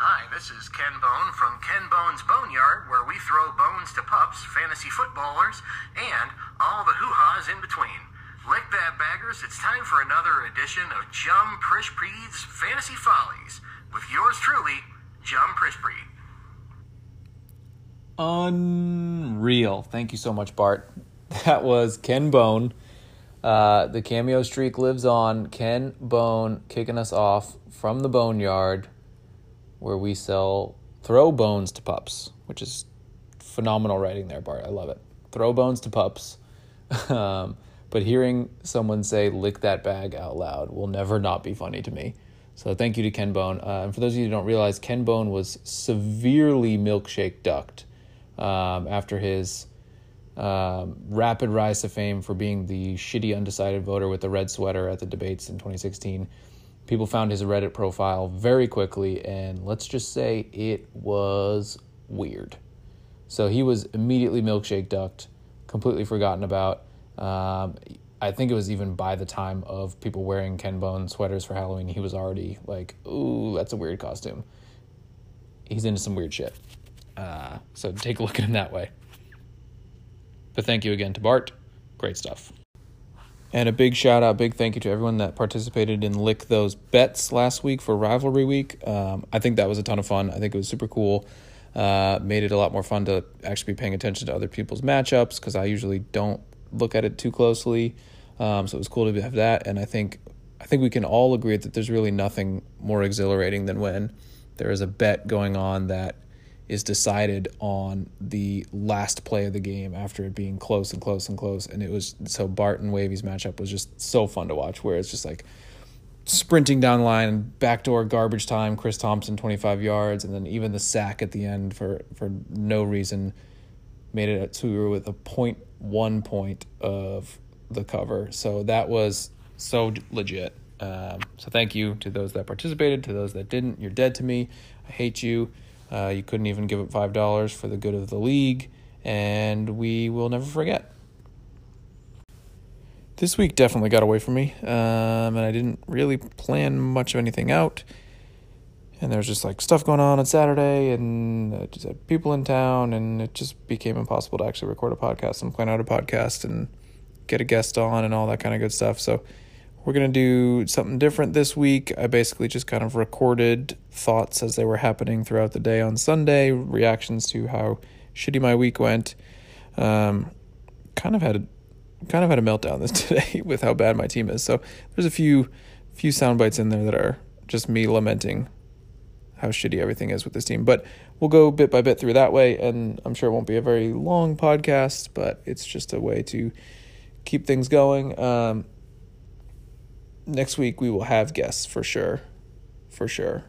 Hi, this is Ken Bone from Ken Bone's Boneyard, where we throw bones to pups, fantasy footballers, and all the hoo-has in between. Lick that, baggers. It's time for another edition of Jum Prishpreed's Fantasy Follies with yours truly, Jum Prishpreed. Unreal. Thank you so much, Bart. That was Ken Bone. Uh, the cameo streak lives on. Ken Bone kicking us off from the Boneyard, where we sell throw bones to pups, which is phenomenal writing there, Bart. I love it. Throw bones to pups. um, but hearing someone say "lick that bag" out loud will never not be funny to me. So thank you to Ken Bone. Uh, and for those of you who don't realize, Ken Bone was severely milkshake ducked um, after his um, rapid rise to fame for being the shitty undecided voter with the red sweater at the debates in 2016. People found his Reddit profile very quickly, and let's just say it was weird. So he was immediately milkshake ducked, completely forgotten about. Um, I think it was even by the time of people wearing Ken Bone sweaters for Halloween, he was already like, ooh, that's a weird costume. He's into some weird shit. Uh, so take a look at him that way. But thank you again to Bart. Great stuff. And a big shout out, big thank you to everyone that participated in Lick Those Bets last week for Rivalry Week. Um, I think that was a ton of fun. I think it was super cool. Uh, made it a lot more fun to actually be paying attention to other people's matchups because I usually don't look at it too closely. Um, so it was cool to have that. And I think I think we can all agree that there's really nothing more exhilarating than when there is a bet going on that is decided on the last play of the game after it being close and close and close. And it was so Bart and Wavy's matchup was just so fun to watch, where it's just like sprinting down the line, backdoor garbage time, Chris Thompson 25 yards, and then even the sack at the end for, for no reason made it so were with a point one point of the cover. So that was so legit. Um, so thank you to those that participated, to those that didn't. You're dead to me. I hate you. Uh, you couldn't even give up five dollars for the good of the league, and we will never forget. This week definitely got away from me, um, and I didn't really plan much of anything out. And there was just like stuff going on on Saturday, and I just had people in town, and it just became impossible to actually record a podcast and plan out a podcast and get a guest on and all that kind of good stuff. So we're going to do something different this week. I basically just kind of recorded thoughts as they were happening throughout the day on Sunday, reactions to how shitty my week went. Um, kind of had a kind of had a meltdown this today with how bad my team is. So there's a few few sound bites in there that are just me lamenting how shitty everything is with this team. But we'll go bit by bit through that way, and I'm sure it won't be a very long podcast, but it's just a way to keep things going. Um, next week we will have guests for sure, for sure.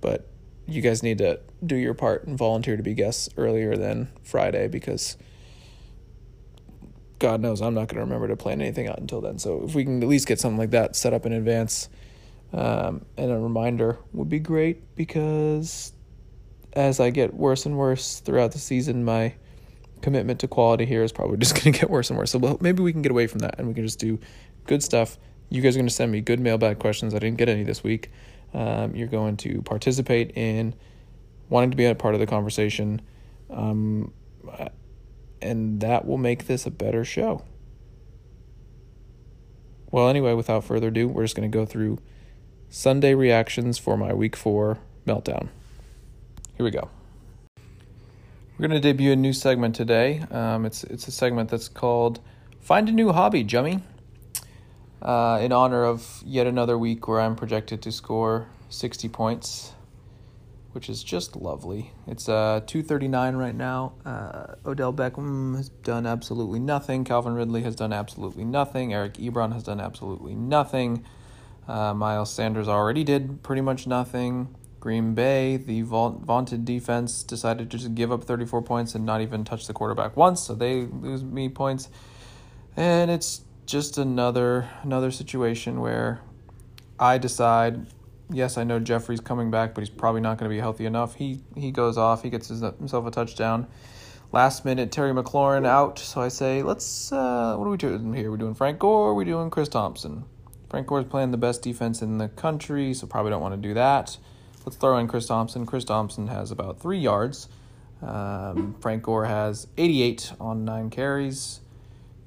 But you guys need to do your part and volunteer to be guests earlier than Friday because God knows I'm not going to remember to plan anything out until then. So if we can at least get something like that set up in advance um, and a reminder would be great because as I get worse and worse throughout the season, my commitment to quality here is probably just going to get worse and worse. So maybe we can get away from that and we can just do good stuff you guys are going to send me good mailbag questions. I didn't get any this week. Um, you're going to participate in wanting to be a part of the conversation. Um, and that will make this a better show. Well, anyway, without further ado, we're just going to go through Sunday reactions for my week four meltdown. Here we go. We're going to debut a new segment today. Um, it's it's a segment that's called "Find a New Hobby, Jummy." Uh, in honor of yet another week where I'm projected to score 60 points, which is just lovely. It's uh, 239 right now. Uh, Odell Beckham has done absolutely nothing. Calvin Ridley has done absolutely nothing. Eric Ebron has done absolutely nothing. Uh, Miles Sanders already did pretty much nothing. Green Bay, the vaunted defense, decided to just give up 34 points and not even touch the quarterback once, so they lose me points. And it's just another another situation where I decide, yes, I know Jeffery's coming back, but he's probably not going to be healthy enough. He he goes off, he gets his, himself a touchdown. Last minute, Terry McLaurin out, so I say, let's. Uh, what are we doing here? We're doing Frank Gore. We're doing Chris Thompson. Frank Gore's playing the best defense in the country, so probably don't want to do that. let's throw in Chris Thompson. Chris Thompson has about three yards. Um, Frank Gore has 88 on nine carries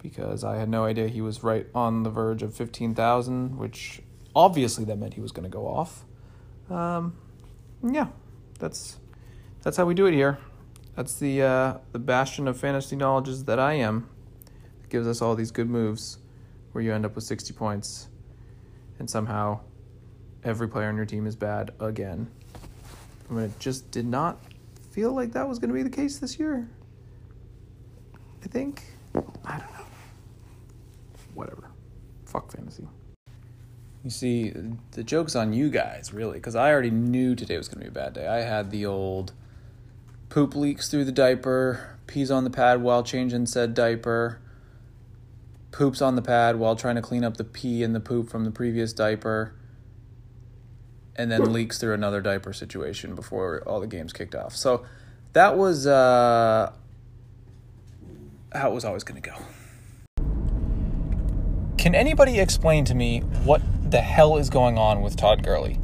because I had no idea he was right on the verge of 15,000, which obviously that meant he was going to go off. Um, yeah, that's that's how we do it here. That's the uh, the bastion of fantasy knowledge that I am. It gives us all these good moves where you end up with 60 points and somehow every player on your team is bad again. I mean, it just did not feel like that was going to be the case this year. I think. I don't know. Whatever. Fuck fantasy. You see, the joke's on you guys, really, because I already knew today was going to be a bad day. I had the old poop leaks through the diaper, pees on the pad while changing said diaper, poops on the pad while trying to clean up the pee and the poop from the previous diaper, and then leaks through another diaper situation before all the games kicked off. So that was uh, how it was always going to go. Can anybody explain to me what the hell is going on with Todd Gurley?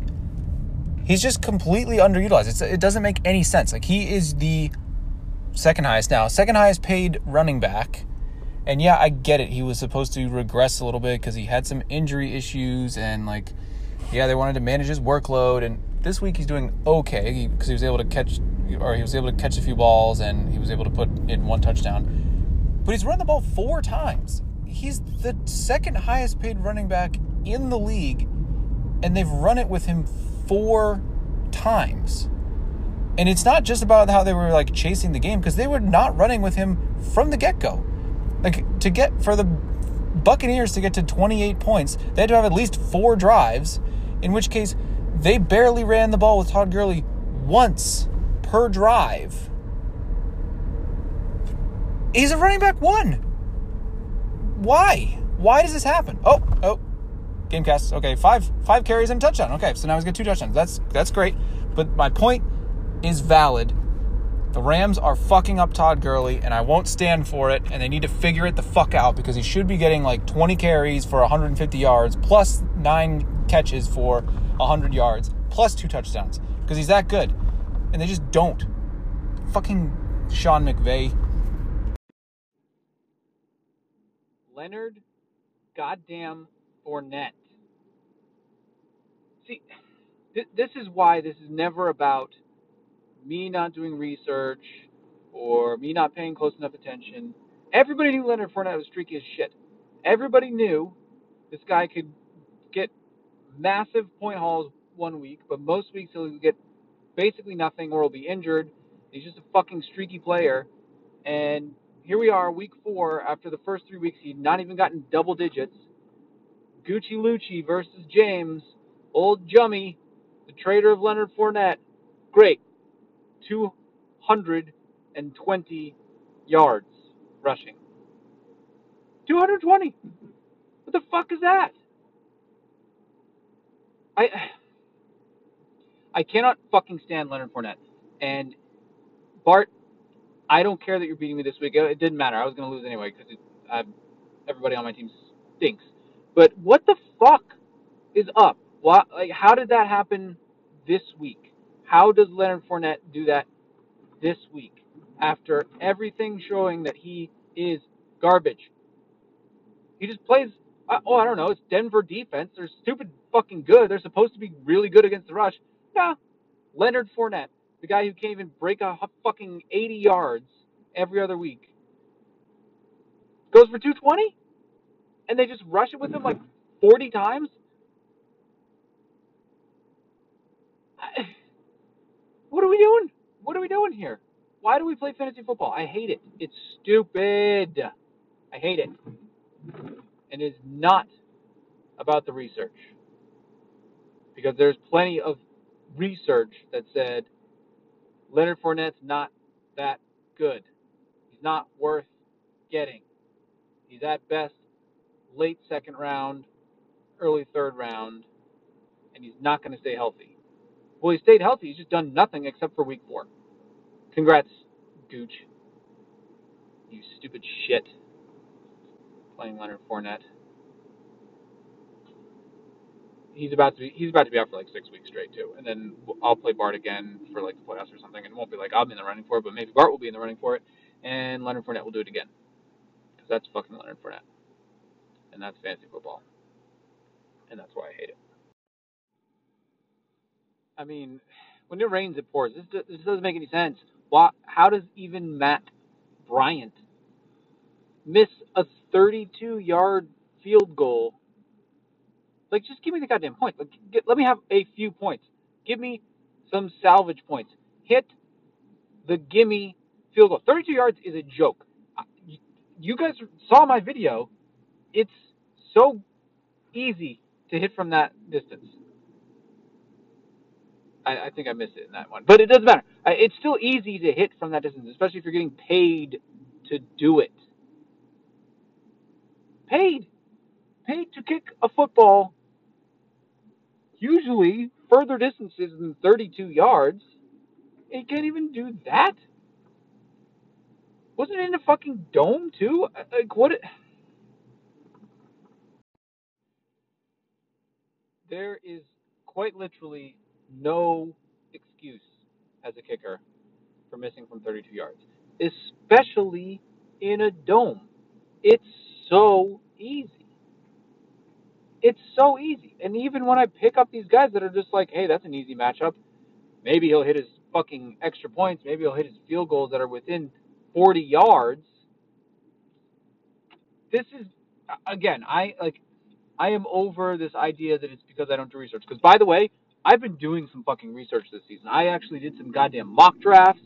He's just completely underutilized. It's, it doesn't make any sense. Like he is the second highest now, second highest paid running back. And yeah, I get it. He was supposed to regress a little bit because he had some injury issues and like, yeah, they wanted to manage his workload. And this week he's doing okay because he, he was able to catch or he was able to catch a few balls and he was able to put in one touchdown. But he's run the ball four times. He's the second highest paid running back in the league, and they've run it with him four times. And it's not just about how they were like chasing the game because they were not running with him from the get go. Like to get for the Buccaneers to get to 28 points, they had to have at least four drives, in which case they barely ran the ball with Todd Gurley once per drive. He's a running back one. Why? Why does this happen? Oh, oh, Gamecast. Okay, five five carries and touchdown. Okay, so now he's got two touchdowns. That's that's great. But my point is valid. The Rams are fucking up Todd Gurley, and I won't stand for it. And they need to figure it the fuck out because he should be getting like 20 carries for 150 yards, plus nine catches for 100 yards, plus two touchdowns because he's that good. And they just don't. Fucking Sean McVay. Leonard goddamn Fournette. See, th- this is why this is never about me not doing research or me not paying close enough attention. Everybody knew Leonard Fournette was streaky as shit. Everybody knew this guy could get massive point hauls one week, but most weeks he'll get basically nothing or he'll be injured. He's just a fucking streaky player. And here we are, week four, after the first three weeks, he'd not even gotten double digits. Gucci Lucci versus James, old Jummy, the trader of Leonard Fournette. Great. 220 yards rushing. 220. What the fuck is that? I I cannot fucking stand Leonard Fournette. And Bart, I don't care that you're beating me this week. It didn't matter. I was going to lose anyway because everybody on my team stinks. But what the fuck is up? What, like, how did that happen this week? How does Leonard Fournette do that this week after everything showing that he is garbage? He just plays. Oh, I don't know. It's Denver defense. They're stupid fucking good. They're supposed to be really good against the rush. Nah, Leonard Fournette, the guy who can't even break a fucking 80 yards every other week, goes for 220 and they just rush it with him like 40 times? What are we doing? What are we doing here? Why do we play fantasy football? I hate it. It's stupid. I hate it. And it's not about the research. Because there's plenty of research that said Leonard Fournette's not that good. He's not worth getting. He's at best late second round, early third round, and he's not going to stay healthy. Well, he stayed healthy. He's just done nothing except for week four. Congrats, Gooch. You stupid shit. Playing Leonard Fournette. He's about to be he's about to be out for like six weeks straight too, and then I'll play Bart again for like the playoffs or something, and it won't be like I'll be in the running for it, but maybe Bart will be in the running for it, and Leonard Fournette will do it again, because that's fucking Leonard Fournette, and that's fantasy football, and that's why I hate it. I mean, when it rains, it pours. This, this doesn't make any sense. Why? How does even Matt Bryant miss a 32-yard field goal? Like, just give me the goddamn point. Like, get, let me have a few points. Give me some salvage points. Hit the gimme field goal. 32 yards is a joke. You guys saw my video. It's so easy to hit from that distance. I, I think I missed it in that one, but it doesn't matter. It's still easy to hit from that distance, especially if you're getting paid to do it. Paid, paid to kick a football, usually further distances than 32 yards. It can't even do that. Wasn't it in a fucking dome too? Like what? There is quite literally no excuse as a kicker for missing from 32 yards, especially in a dome. It's so easy. It's so easy. And even when I pick up these guys that are just like, hey, that's an easy matchup, maybe he'll hit his fucking extra points, maybe he'll hit his field goals that are within 40 yards. This is, again, I like, I am over this idea that it's because I don't do research. Because, by the way, I've been doing some fucking research this season. I actually did some goddamn mock drafts,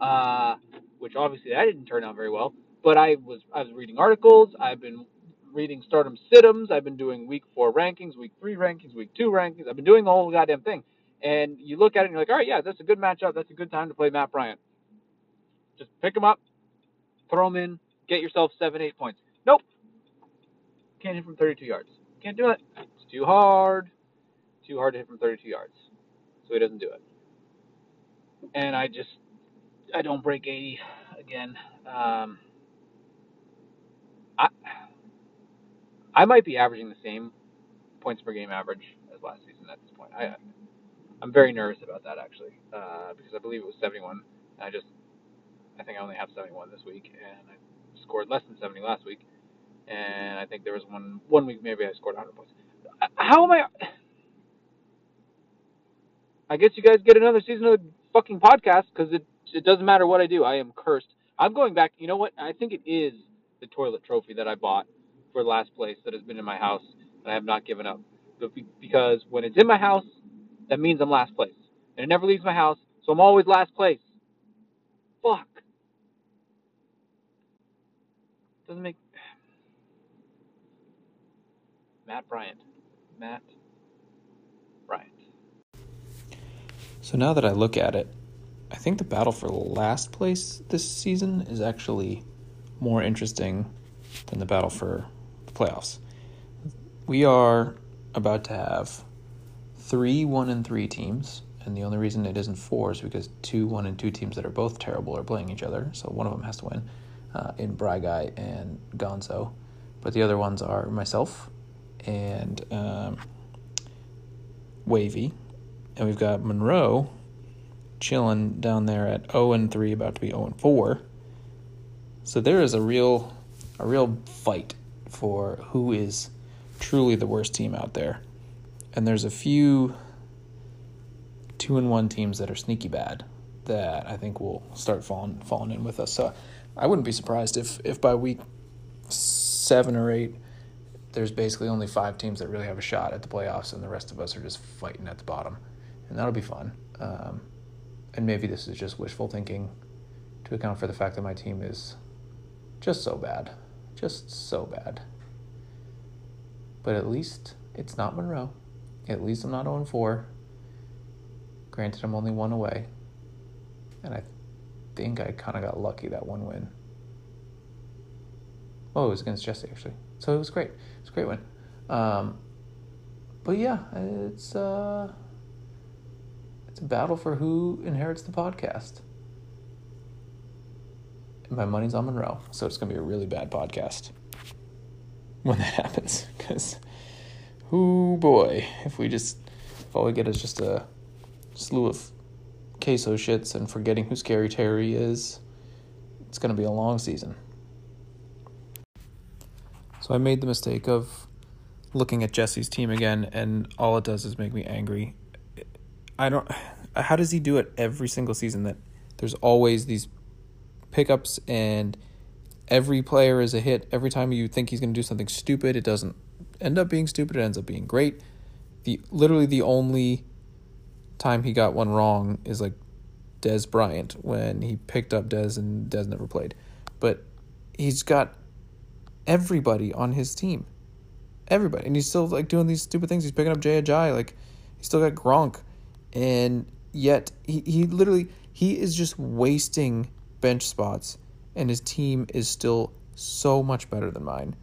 uh, which obviously that didn't turn out very well. But I was I was reading articles. I've been reading Stardom Situms. I've been doing week four rankings, week three rankings, week two rankings. I've been doing the whole goddamn thing. And you look at it and you're like, all right, yeah, that's a good matchup. That's a good time to play Matt Bryant. Just pick him up, throw him in, get yourself seven, eight points. Nope. Can't hit from 32 yards. Can't do it. It's too hard too hard to hit from 32 yards. So he doesn't do it. And I just, I don't break 80 again. Um, I, I might be averaging the same points per game average as last season at this point. I, I'm very nervous about that actually, uh, because I believe it was 71. And I just, I think I only have 71 this week, and I scored less than 70 last week. And I think there was one one week maybe I scored 100 points. How am I? I guess you guys get another season of the fucking podcast because it it doesn't matter what I do. I am cursed. I'm going back. You know what? I think it is the toilet trophy that I bought for last place that has been in my house and I have not given up. but Because when it's in my house, that means I'm last place. And it never leaves my house, so I'm always last place. Fuck. Doesn't make. Matt Bryant. Matt Bryant. So now that I look at it, I think the battle for last place this season is actually more interesting than the battle for the playoffs. We are about to have three one and three teams, and the only reason it isn't four is because two one and two teams that are both terrible are playing each other, so one of them has to win. Uh, in Bry Guy and Gonzo, but the other ones are myself and um, Wavy, and we've got Monroe chilling down there at 0 and 3, about to be 0 and 4. So there is a real a real fight for who is truly the worst team out there. And there's a few two and one teams that are sneaky bad that I think will start falling falling in with us. So I wouldn't be surprised if if by week seven or eight there's basically only five teams that really have a shot at the playoffs, and the rest of us are just fighting at the bottom and that'll be fun. Um, and maybe this is just wishful thinking to account for the fact that my team is just so bad, just so bad. But at least it's not Monroe. At least I'm not 0 4. Granted, I'm only one away. And I think I kind of got lucky that one win. Oh, it was against Jesse, actually. So it was great. It's a great win. Um, but yeah, it's. Uh, it's a battle for who inherits the podcast. My money's on Monroe, so it's going to be a really bad podcast when that happens. Because, Oh boy, if we just if all we get is just a slew of queso shits and forgetting who Scary Terry is, it's gonna be a long season. So I made the mistake of looking at Jesse's team again, and all it does is make me angry. I don't. How does he do it every single season? That there's always these pickups, and every player is a hit. Every time you think he's going to do something stupid, it doesn't end up being stupid. It ends up being great. The literally the only time he got one wrong is like Dez Bryant when he picked up Dez and Dez never played. But he's got everybody on his team. Everybody. And he's still like doing these stupid things. He's picking up Jay Ajayi. Like he's still got Gronk. And yet he, he literally he is just wasting bench spots and his team is still so much better than mine.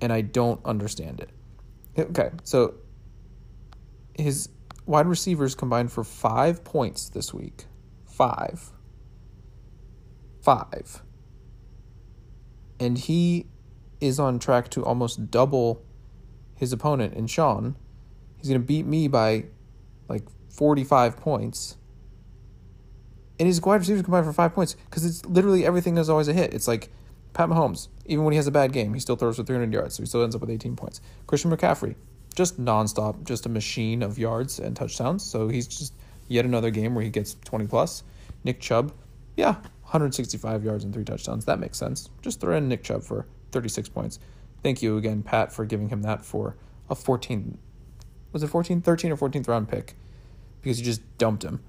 And I don't understand it. Okay, so his wide receivers combined for five points this week. Five. Five. And he is on track to almost double his opponent in Sean. He's going to beat me by like 45 points. And his wide receivers combined for five points because it's literally everything is always a hit. It's like Pat Mahomes, even when he has a bad game, he still throws for 300 yards, so he still ends up with 18 points. Christian McCaffrey, just nonstop, just a machine of yards and touchdowns. So he's just yet another game where he gets 20 plus. Nick Chubb, yeah, 165 yards and three touchdowns. That makes sense. Just throw in Nick Chubb for 36 points. Thank you again, Pat, for giving him that for a 14, was it 14, 13 or 14th round pick because you just dumped him.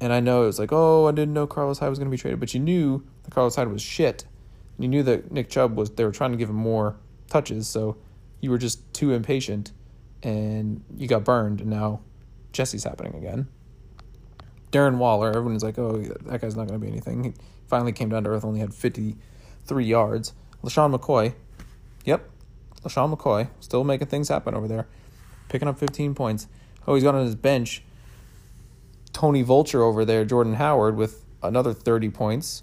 And I know it was like, oh, I didn't know Carlos Hyde was going to be traded, but you knew that Carlos Hyde was shit. And You knew that Nick Chubb was, they were trying to give him more touches, so you were just too impatient and you got burned, and now Jesse's happening again. Darren Waller, everyone's like, oh, that guy's not going to be anything. He finally came down to earth, only had 53 yards. LeSean McCoy, yep, LeSean McCoy, still making things happen over there, picking up 15 points. Oh, he's got on his bench Tony Vulture over there, Jordan Howard, with another 30 points.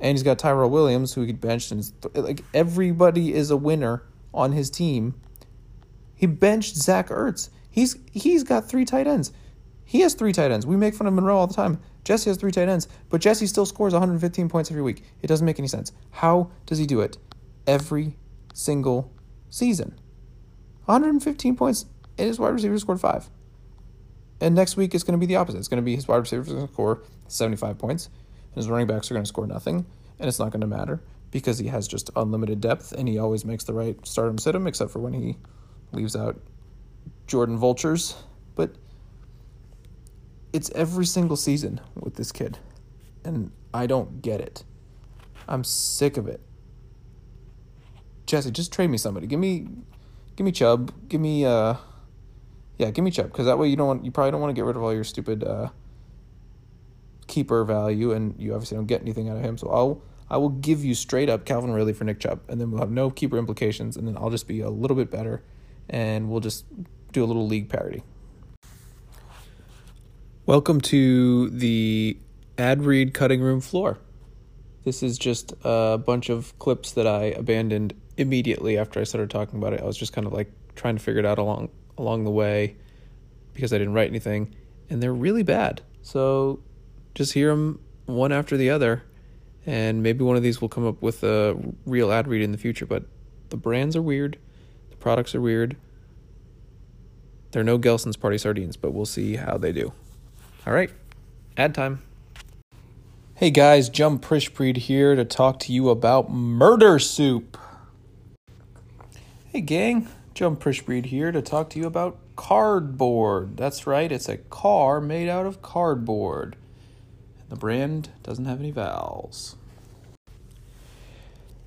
And he's got Tyrell Williams, who he benched. And like everybody is a winner on his team. He benched Zach Ertz. He's he's got three tight ends. He has three tight ends. We make fun of Monroe all the time. Jesse has three tight ends, but Jesse still scores 115 points every week. It doesn't make any sense. How does he do it every single season? 115 points, and his wide receiver scored five. And next week it's going to be the opposite. It's going to be his wide receivers going to score 75 points, and his running backs are going to score nothing, and it's not going to matter because he has just unlimited depth and he always makes the right start him sit him, except for when he leaves out Jordan Vultures. But it's every single season with this kid, and I don't get it. I'm sick of it. Jesse, just trade me somebody. Give me, give me Chubb. Give me uh yeah, give me Chubb because that way you don't want, you probably don't want to get rid of all your stupid uh, keeper value, and you obviously don't get anything out of him. So I'll I will give you straight up Calvin Ridley for Nick Chubb, and then we'll have no keeper implications, and then I'll just be a little bit better, and we'll just do a little league parody. Welcome to the ad read cutting room floor. This is just a bunch of clips that I abandoned immediately after I started talking about it. I was just kind of like trying to figure it out along along the way because I didn't write anything, and they're really bad. So just hear them one after the other, and maybe one of these will come up with a real ad read in the future. But the brands are weird, the products are weird. There are no Gelson's Party Sardines, but we'll see how they do. All right, ad time. Hey guys, Jum Prishpreed here to talk to you about Murder Soup. Hey gang, Jum Prishbreed here to talk to you about cardboard. That's right, it's a car made out of cardboard. The brand doesn't have any vowels.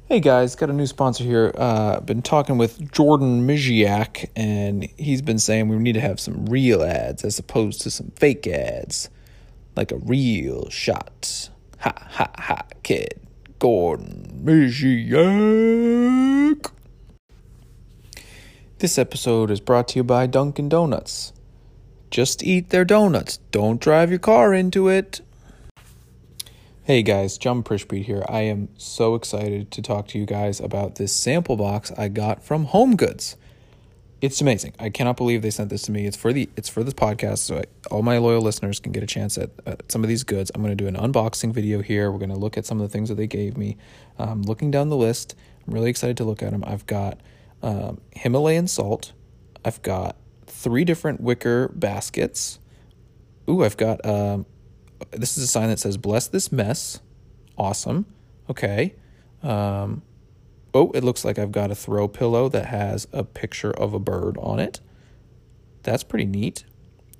Hey guys, got a new sponsor here. Uh, been talking with Jordan Miziak, and he's been saying we need to have some real ads as opposed to some fake ads, like a real shot. Ha ha ha, kid. Gordon Miziak. This episode is brought to you by Dunkin' Donuts. Just eat their donuts. Don't drive your car into it. Hey guys, John Prishbeat here. I am so excited to talk to you guys about this sample box I got from Home Goods. it's amazing. I cannot believe they sent this to me. It's for the it's for this podcast, so I, all my loyal listeners can get a chance at, at some of these goods. I'm going to do an unboxing video here. We're going to look at some of the things that they gave me. Um, looking down the list, I'm really excited to look at them. I've got um, Himalayan salt. I've got three different wicker baskets. Ooh, I've got um, this is a sign that says "Bless this mess." Awesome. Okay. Um, oh, it looks like I've got a throw pillow that has a picture of a bird on it. That's pretty neat.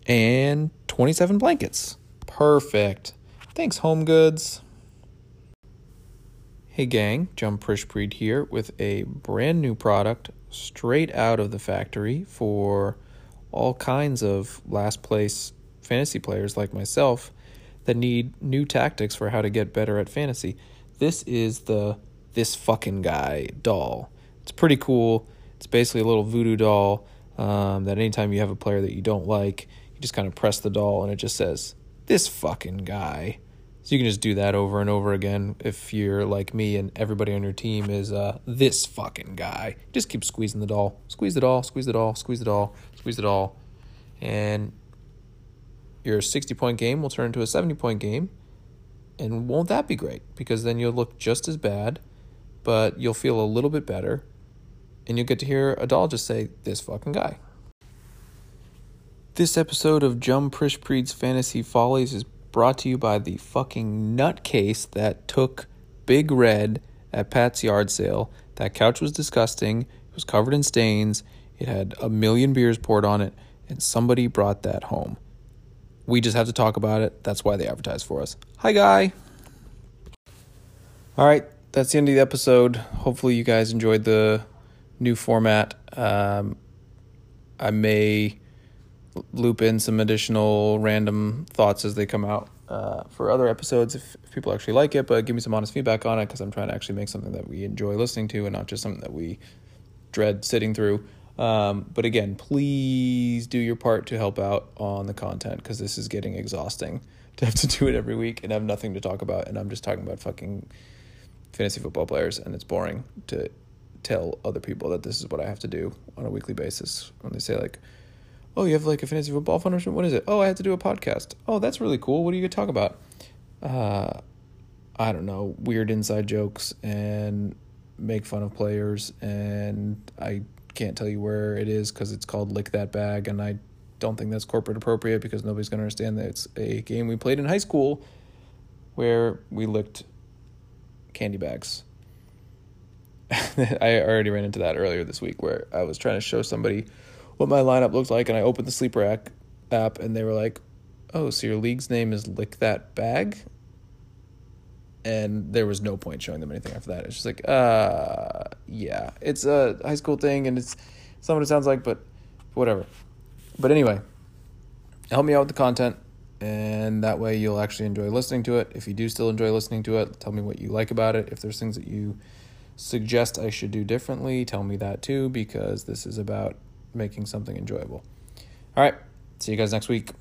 And 27 blankets. Perfect. Thanks, Home Goods. Hey, gang, Jump Prishpreet here with a brand new product straight out of the factory for all kinds of last place fantasy players like myself that need new tactics for how to get better at fantasy. This is the this fucking guy doll. It's pretty cool. It's basically a little voodoo doll um, that anytime you have a player that you don't like, you just kind of press the doll and it just says, this fucking guy. So you can just do that over and over again if you're like me and everybody on your team is uh, this fucking guy. Just keep squeezing the doll. Squeeze the doll, squeeze the doll, squeeze the doll, squeeze the doll. And your 60 point game will turn into a 70 point game. And won't that be great? Because then you'll look just as bad but you'll feel a little bit better and you'll get to hear a doll just say, This fucking guy. This episode of Jum Prishpreet's Fantasy Follies is brought to you by the fucking nutcase that took Big Red at Pat's yard sale. That couch was disgusting. It was covered in stains. It had a million beers poured on it, and somebody brought that home. We just have to talk about it. That's why they advertise for us. Hi, guy. All right, that's the end of the episode. Hopefully, you guys enjoyed the new format. Um, I may loop in some additional random thoughts as they come out uh, for other episodes if, if, people actually like it, but give me some honest feedback on it because I'm trying to actually make something that we enjoy listening to and not just something that we dread sitting through. Um, but again, please do your part to help out on the content because this is getting exhausting to have to do it every week and have nothing to talk about. And I'm just talking about fucking fantasy football players, and it's boring to tell other people that this is what I have to do on a weekly basis. When they say like, "Oh, you have like a fantasy football fund What is it? Oh, I have to do a podcast. Oh, that's really cool. What are you gonna talk about? Uh, I don't know, weird inside jokes and make fun of players, and I can't tell you where it is because it's called Lick That Bag, and I don't think that's corporate appropriate because nobody's gonna understand that it's a game we played in high school where we licked candy bags. I already ran into that earlier this week where I was trying to show somebody what my lineup looked like, and I opened the Sleeper app, and they were like, "Oh, so your league's name is Lick That Bag?" And there was no point showing them anything after that. It's just like, uh, yeah, it's a high school thing, and it's, what it sounds like, but whatever. But anyway, help me out with the content and that way you'll actually enjoy listening to it. If you do still enjoy listening to it, tell me what you like about it. If there's things that you suggest I should do differently, tell me that too, because this is about making something enjoyable. All right, see you guys next week.